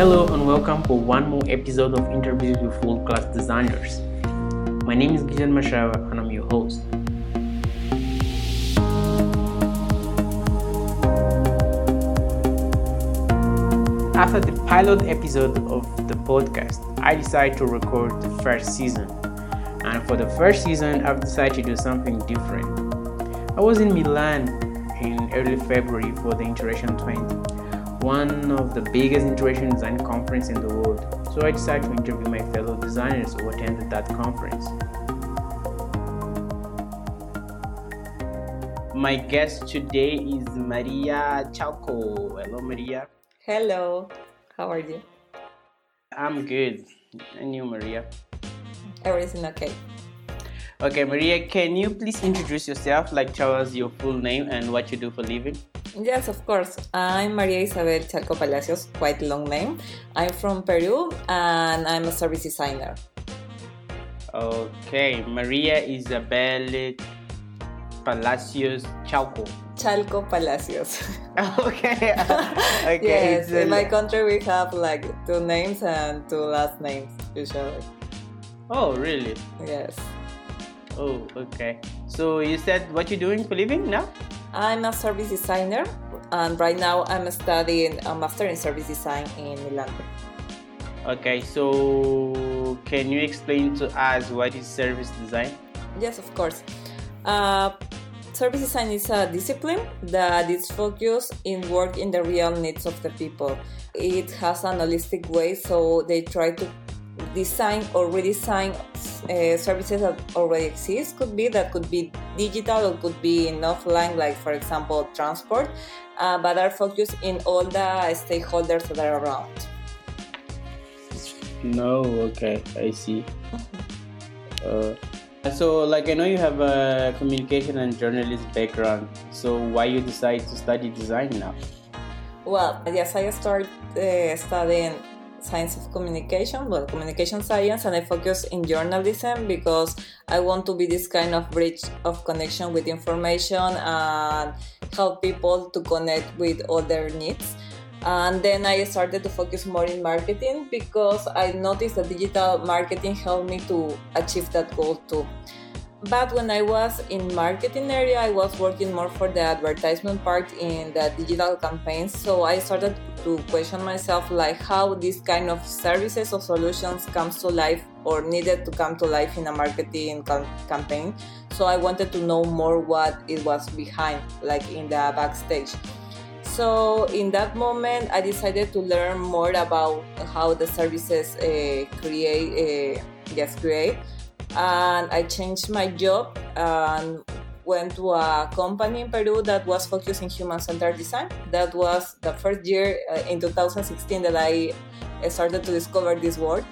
Hello and welcome for one more episode of Interviews with World Class Designers. My name is Gijan Mashava and I'm your host. After the pilot episode of the podcast, I decided to record the first season. And for the first season, I've decided to do something different. I was in Milan in early February for the Interaction 20, one of the biggest interaction design conference in the world. So I decided to interview my fellow designers who attended that conference. My guest today is Maria Chalco. Hello, Maria. Hello, how are you? I'm good. And you, Maria? Everything okay? Okay, Maria, can you please introduce yourself? Like, tell us your full name and what you do for living? Yes, of course. I'm Maria Isabel Chalco Palacios, quite long name. I'm from Peru and I'm a service designer. Okay, Maria Isabel Palacios Chalco. Chalco Palacios. okay. okay. yes, in my country we have like two names and two last names usually. Oh, really? Yes. Oh, okay. So you said what you're doing for living now? I'm a service designer and right now I'm studying a master in service design in Milan. Okay, so can you explain to us what is service design? Yes, of course. Uh, service design is a discipline that is focused in work in the real needs of the people. It has an holistic way, so they try to design or redesign uh, services that already exist. Could be that could be digital or could be in offline, like for example transport, uh, but are focused in all the stakeholders that are around. No, okay, I see. Uh, so, like, I know you have a communication and journalist background. So, why you decide to study design now? Well, yes, I started uh, studying science of communication, well, communication science, and I focus in journalism because I want to be this kind of bridge of connection with information and help people to connect with all their needs. And then I started to focus more in marketing because I noticed that digital marketing helped me to achieve that goal too. But when I was in marketing area, I was working more for the advertisement part in the digital campaigns. So I started to question myself like how this kind of services or solutions comes to life or needed to come to life in a marketing cam- campaign. So I wanted to know more what it was behind, like in the backstage. So in that moment, I decided to learn more about how the services uh, create, uh, create and I changed my job and went to a company in Peru that was focused in human-centered design. That was the first year uh, in 2016 that I started to discover this word.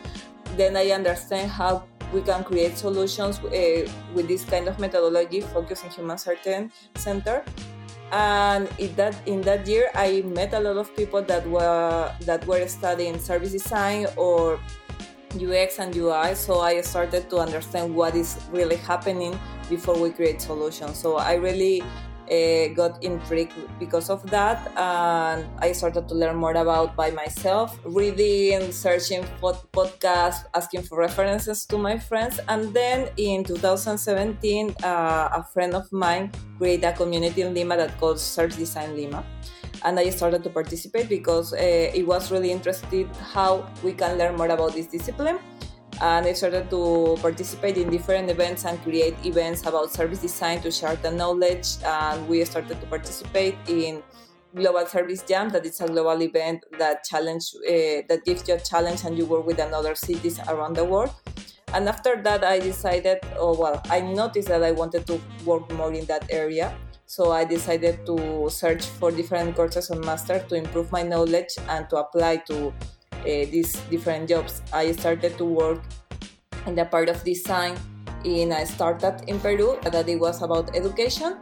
Then I understand how we can create solutions uh, with this kind of methodology focused in human-centered center. And in that in that year, I met a lot of people that were that were studying service design or UX and UI, so I started to understand what is really happening before we create solutions. So I really uh, got intrigued because of that, and I started to learn more about by myself, reading, searching for podcasts, asking for references to my friends, and then in 2017, uh, a friend of mine created a community in Lima that called Service Design Lima and I started to participate because uh, it was really interesting how we can learn more about this discipline. And I started to participate in different events and create events about service design to share the knowledge. And we started to participate in Global Service Jam, that is a global event that challenge uh, that gives you a challenge and you work with another cities around the world. And after that, I decided, oh well, I noticed that I wanted to work more in that area. So I decided to search for different courses on master to improve my knowledge and to apply to uh, these different jobs. I started to work in the part of design in a startup in Peru that it was about education.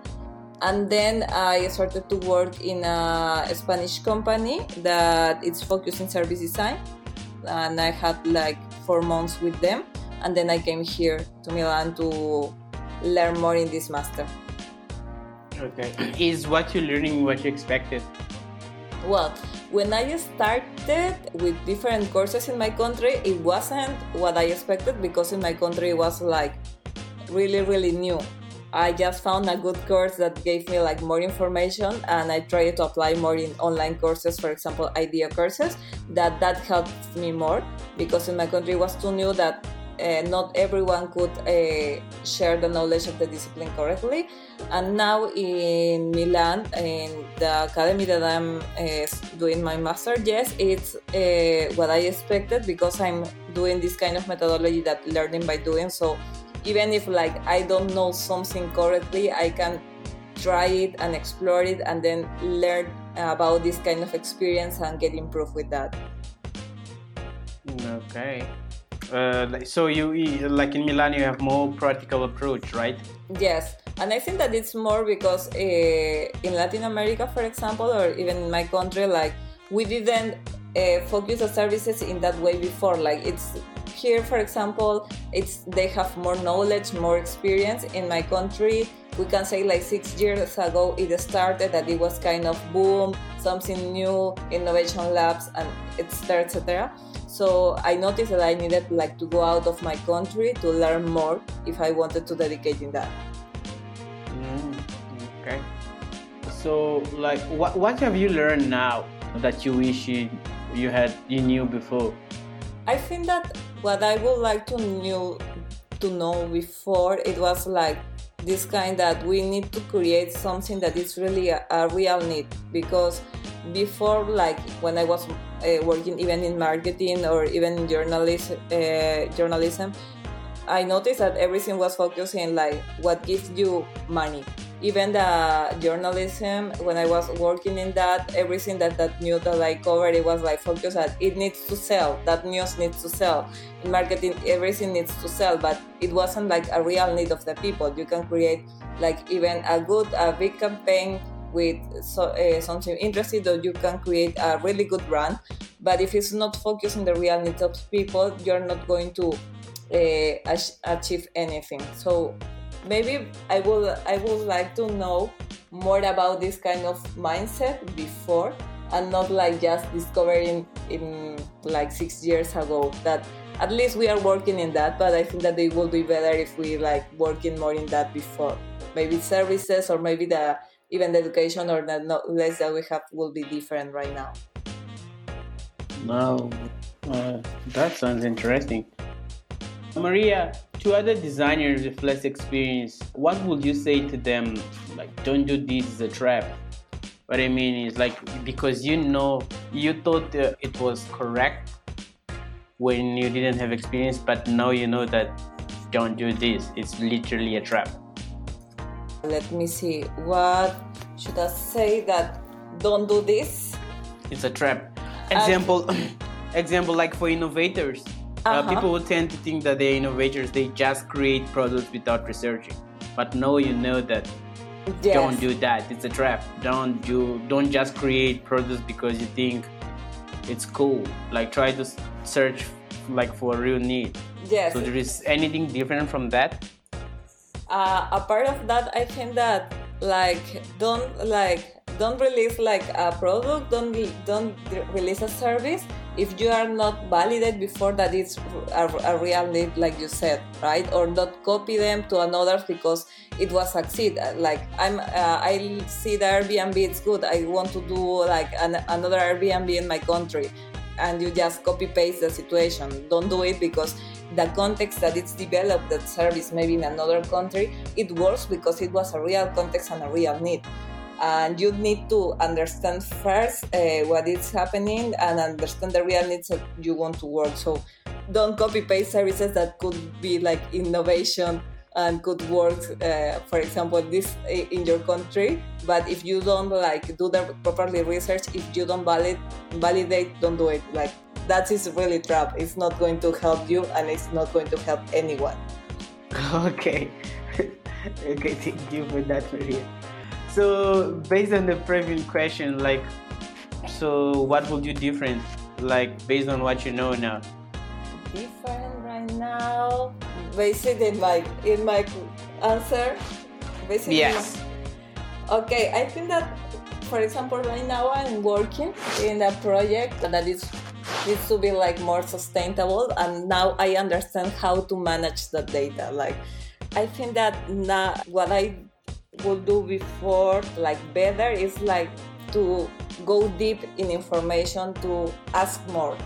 And then I started to work in a Spanish company that it's focused in service design. And I had like four months with them. And then I came here to Milan to learn more in this master. Okay. Is what you're learning what you expected? Well, when I started with different courses in my country, it wasn't what I expected because in my country it was like really, really new. I just found a good course that gave me like more information and I tried to apply more in online courses, for example, IDEO courses, that that helped me more because in my country it was too new that uh, not everyone could uh, share the knowledge of the discipline correctly. And now in Milan, in the academy that I'm uh, doing my master, yes, it's uh, what I expected because I'm doing this kind of methodology that learning by doing. So even if like I don't know something correctly, I can try it and explore it and then learn about this kind of experience and get improved with that. Okay. Uh, so you like in Milan, you have more practical approach, right? Yes, and I think that it's more because uh, in Latin America, for example, or even in my country, like we didn't uh, focus the services in that way before. Like it's here, for example, it's they have more knowledge, more experience. In my country, we can say like six years ago it started that it was kind of boom, something new, innovation labs, and etc. etc. So I noticed that I needed like to go out of my country to learn more if I wanted to dedicate in that. Mm, okay. So like, what what have you learned now that you wish you, you had you knew before? I think that what I would like to knew to know before it was like this kind that we need to create something that is really a, a real need. Because before like when i was uh, working even in marketing or even in journalism uh, journalism i noticed that everything was focusing like what gives you money even the journalism when i was working in that everything that that news that i covered it was like focused that it needs to sell. That news needs to sell. In marketing everything needs to sell but it wasn't like a real need of the people. You can create like even a good a big campaign with so, uh, something interesting or you can create a really good brand. But if it's not focused on the real needs of people you're not going to uh, achieve anything. So maybe i would i would like to know more about this kind of mindset before and not like just discovering in like six years ago that at least we are working in that but i think that it will be better if we like working more in that before maybe services or maybe the even the education or the knowledge that we have will be different right now. No, uh, that sounds interesting. Maria, to other designers with less experience, what would you say to them? Like, don't do this, it's a trap. What I mean is, like, because you know, you thought uh, it was correct when you didn't have experience, but now you know that don't do this, it's literally a trap. Let me see. What should I say that don't do this? It's a trap. Example, example like for innovators. Uh, uh-huh. Uh, people tend to think that they're innovators. They just create products without researching. But no, you know that. Yes. Don't do that. It's a trap. Don't do. Don't just create products because you think it's cool. Like try to search like for a real need. Yes. So there is anything different from that? uh, a part of that i think that like don't like don't release like a product don't don't release a service if you are not validated before that it's a, a, real need like you said right? Or not copy them to another because it was succeed like i'm uh, i see the airbnb it's good. I want to do like an, another airbnb in my country and you just copy paste the situation. Don't do it because the context that it's developed that service maybe in another country it works because it was a real context and a real need and you need to understand first uh, what is happening and understand the real needs that you want to work so don't copy paste services that could be like innovation and could work uh, for example this in your country but if you don't like do the properly research if you don't valid, validate don't do it like that is really trap. It's not going to help you and it's not going to help anyone. Okay. okay, thank you for that, Maria. So based on the previous question, like so what would you different? Like based on what you know now? Different right now. Basically in my in my answer. Basically yes. My, okay, I think that For example, right now I'm working in a project that is needs to be like more sustainable and now I understand how to manage the data. Like I think that now what I do before like better is like to go deep in information to ask more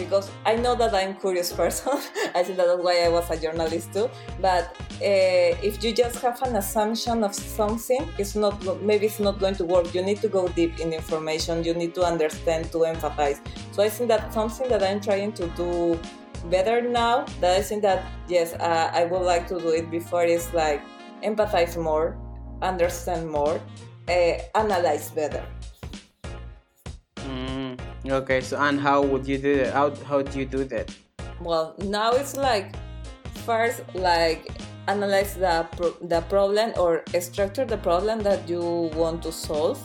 because I know that I'm curious person. I think that's why I was a journalist too. But uh, if you just have an assumption of something, it's not maybe it's not going to work. You need to go deep in information. You need to understand to empathize. So I think that's something that I'm trying to do better now. That I think that yes, uh, I would like to do it before. Is like empathize more, understand more, uh, analyze better. Okay, so and how would you do that? How how do you do that? Well, now it's like first like analyze the pro- the problem or structure the problem that you want to solve,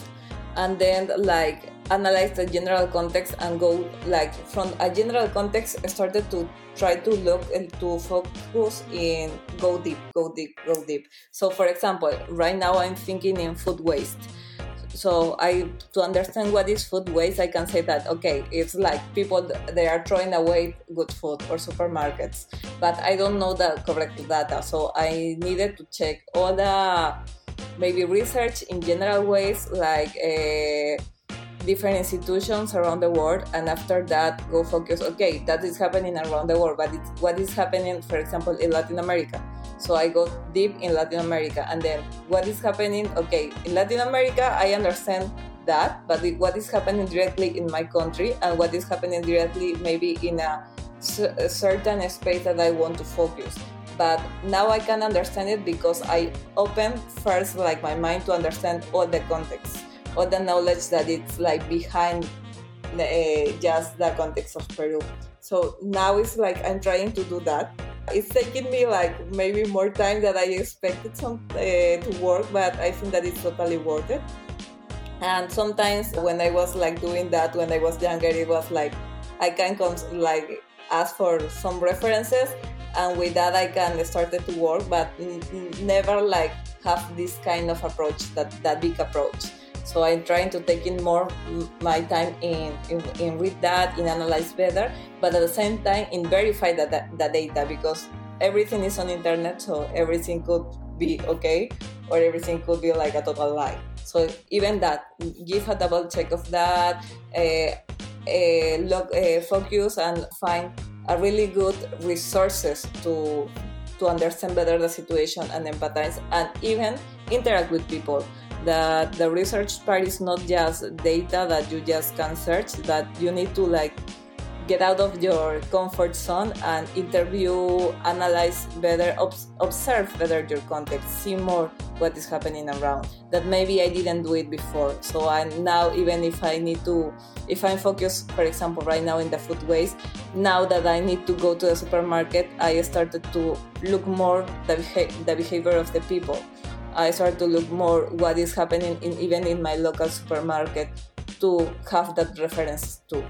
and then like analyze the general context and go like from a general context started to try to look and to focus in go deep go deep go deep. So for example right now i'm thinking in food waste. So i to understand what is food waste i can say that okay it's like people they are throwing away good food or supermarkets but i don't know the correct data. So i needed to check all the maybe research in general ways like uh, different institutions around the world and after that go focus okay that is happening around the world but what is happening for example in latin america so I go deep in Latin America. And then what is happening? Okay, in Latin America, I understand that, but what is happening directly in my country and what is happening directly maybe in a, a certain space that I want to focus. But now I can understand it because I open first like my mind to understand all the context, all the knowledge that it's like behind uh, just the context of Peru. So now it's like I'm trying to do that it's taking me like maybe more time than I expected some uh, to work, but I think that it's totally worth it. And sometimes when I was like doing that when I was younger, it was like I can cons- like ask for some references, and with that I can started to work, but never like have this kind of approach that that big approach. So I'm trying to take in more my time in, in, in read that, in analyze better, but at the same time in verify the, the, data because everything is on internet, so everything could be okay or everything could be like a total lie. So even that, give a double check of that, uh, uh, look, uh, focus and find a really good resources to to understand better the situation and empathize and even interact with people that the research part is not just data that you just can search but you need to like get out of your comfort zone and interview analyze better observe better your context see more what is happening around that maybe i didn't do it before. So i now even if i need to if i'm focused for example right now in the food waste now that i need to go to the supermarket i started to look more the, beha- the behavior of the people I start to look more what is happening in even in my local supermarket to have that reference too.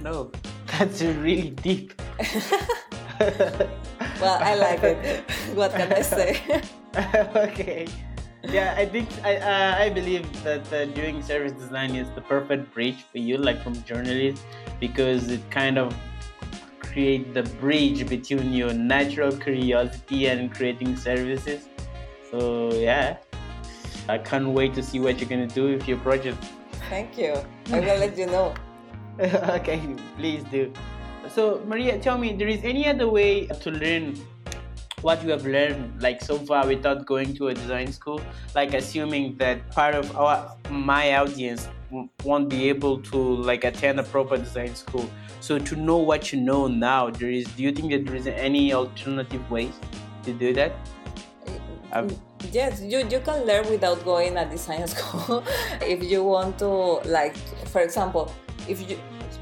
No, that's really deep. well, I like it. What can I say? okay. Yeah, I think I uh, I believe that uh, doing service design is the perfect bridge for you, like from journalist, because it kind of create the bridge between your natural curiosity and creating services so yeah, I can't wait to see what you're gonna do with your project. Thank you. I will let you know. okay, please do. So Maria, tell me, there is any other way to learn what you have learned like so far without going to a design school like assuming that part of our my audience won't be able to like attend a proper design school so to know what you know now there is do you think that there is any alternative ways to do that um, yes, you, you can learn without going a design school. if you want to, like, for example, if you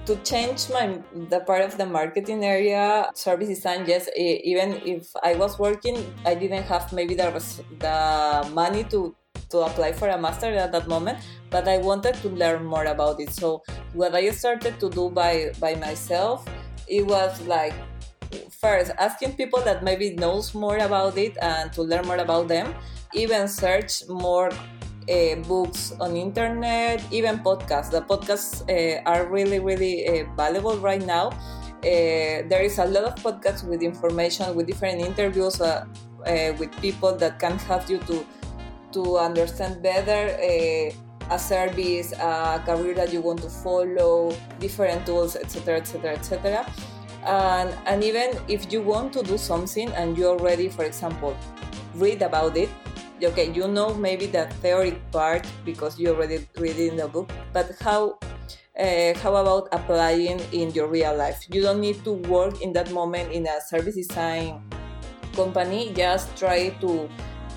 to change my the part of the marketing area service design yes even if i was working i didn't have maybe the the money to to apply for a master at that moment but i wanted to learn more about it so what i started to do by by myself it was like first asking people that maybe knows more about it and to learn more about them even search more uh, books on internet, even podcasts. The podcasts uh, are really, really uh, valuable right now. There is a lot of podcasts with information, with different interviews uh, with people that can help you to to understand better a service, a career that you want to follow, different tools, etc., etc., etc. And, and even if you want to do something and you already, for example, read about it, okay, you know maybe the theory part because you already read it in the book, but how uh, how about applying in your real life? You don't need to work in that moment in a service design company. Just try to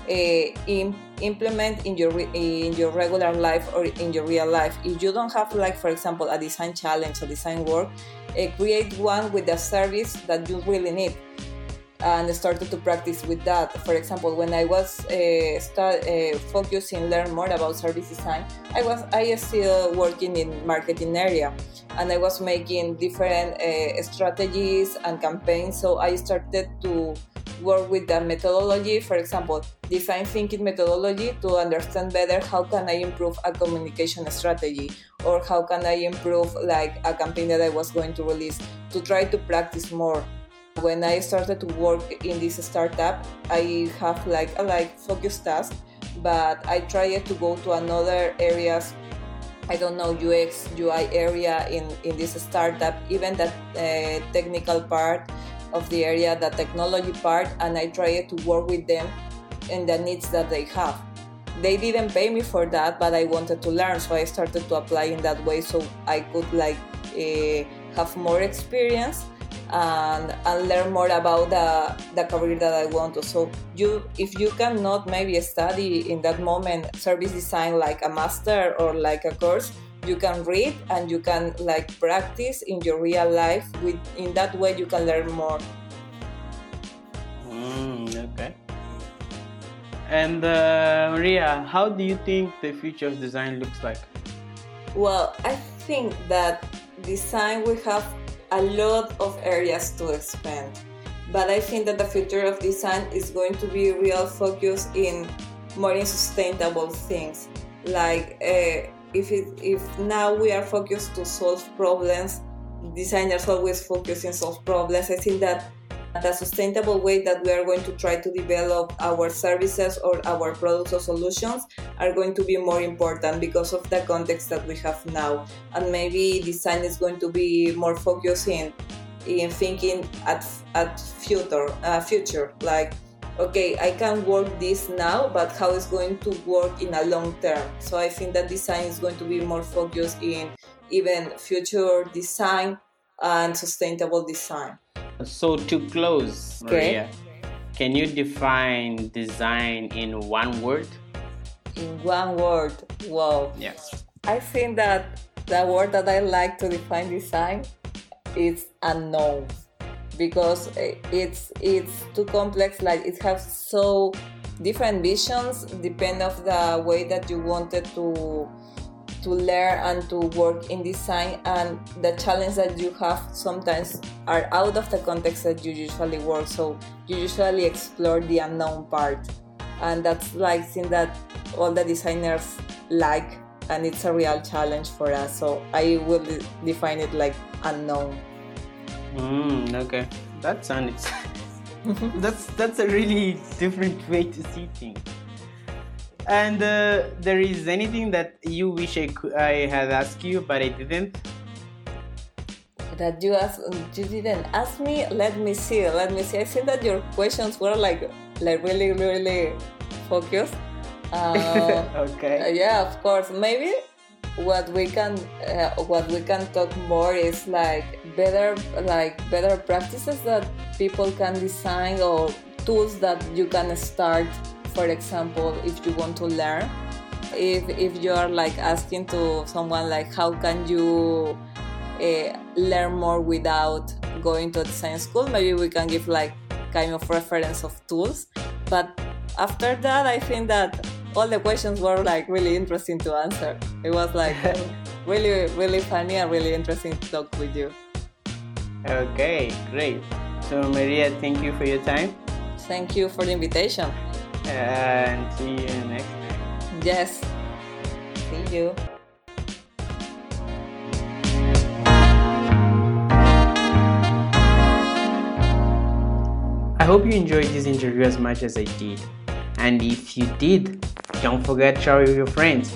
uh, implement in your in your regular life or in your real life. If you don't have, like for example, a design challenge, a design work, uh, create one with a service that you really need and started to practice with that. For example, when I was uh, start uh, focusing learn more about service design, I was I still working in marketing area, and I was making different uh, strategies and campaigns. So I started to work with the methodology. For example, design thinking methodology to understand better how can I improve a communication strategy or how can I improve like a campaign that I was going to release to try to practice more when I started to work in this startup, I have like a like focus task, but I tried to go to another areas. I don't know UX UI area in in this startup, even that uh, technical part of the area, the technology part, and I tried to work with them and the needs that they have. They didn't pay me for that, but I wanted to learn, so I started to apply in that way so I could like uh, have more experience and, and learn more about the, the career that I want to. So you if you cannot maybe study in that moment service design like a master or like a course, you can read and you can like practice in your real life with in that way you can learn more. Mm, okay. And uh, Maria, how do you think the future of design looks like? Well, I think that design we have a lot of areas to expand. But I think that the future of design is going to be real focus in more in sustainable things. Like uh, if it, if now we are focused to solve problems, designers always focus in solve problems. I think that the sustainable way that we are going to try to develop our services or our products or solutions are going to be more important because of the context that we have now and maybe design is going to be more focused in in thinking at at future uh, future like okay i can work this now but how it's going to work in a long term so i think that design is going to be more focused in even future design and sustainable design so to close, Maria, can you define design in one word? In one word, wow. Yes. I think that the word that I like to define design is unknown because eh, it's it's too complex. Like it has so different visions depend of the way that you wanted to to learn and to work in design and the challenge that you have sometimes are out of the context that you usually work so you usually explore the unknown part and that's like thing that all the designers like and it's a real challenge for us so i will define it like unknown mm, okay that sounds that's that's a really different way to see things and uh, there is anything that you wish I, could, I had asked you, but I didn't? That you asked, you didn't ask me. Let me see. Let me see. I think that your questions were like, like really, really focused. Uh, okay. Uh, yeah, of course. Maybe what we can, uh, what we can talk more is like better, like better practices that people can design or tools that you can start. For example if you want to learn if if you are like asking to someone like how can you uh, learn more without going to a design school maybe we can give like kind of reference of tools. But after that i think that all the questions were like really interesting to answer. It was like really really funny and really interesting to talk with you okay great so maria thank you for your time thank you for the invitation and see you next time. Yes. See you. I hope you enjoyed this interview as much as I did. And if you did, don't forget to share with your friends.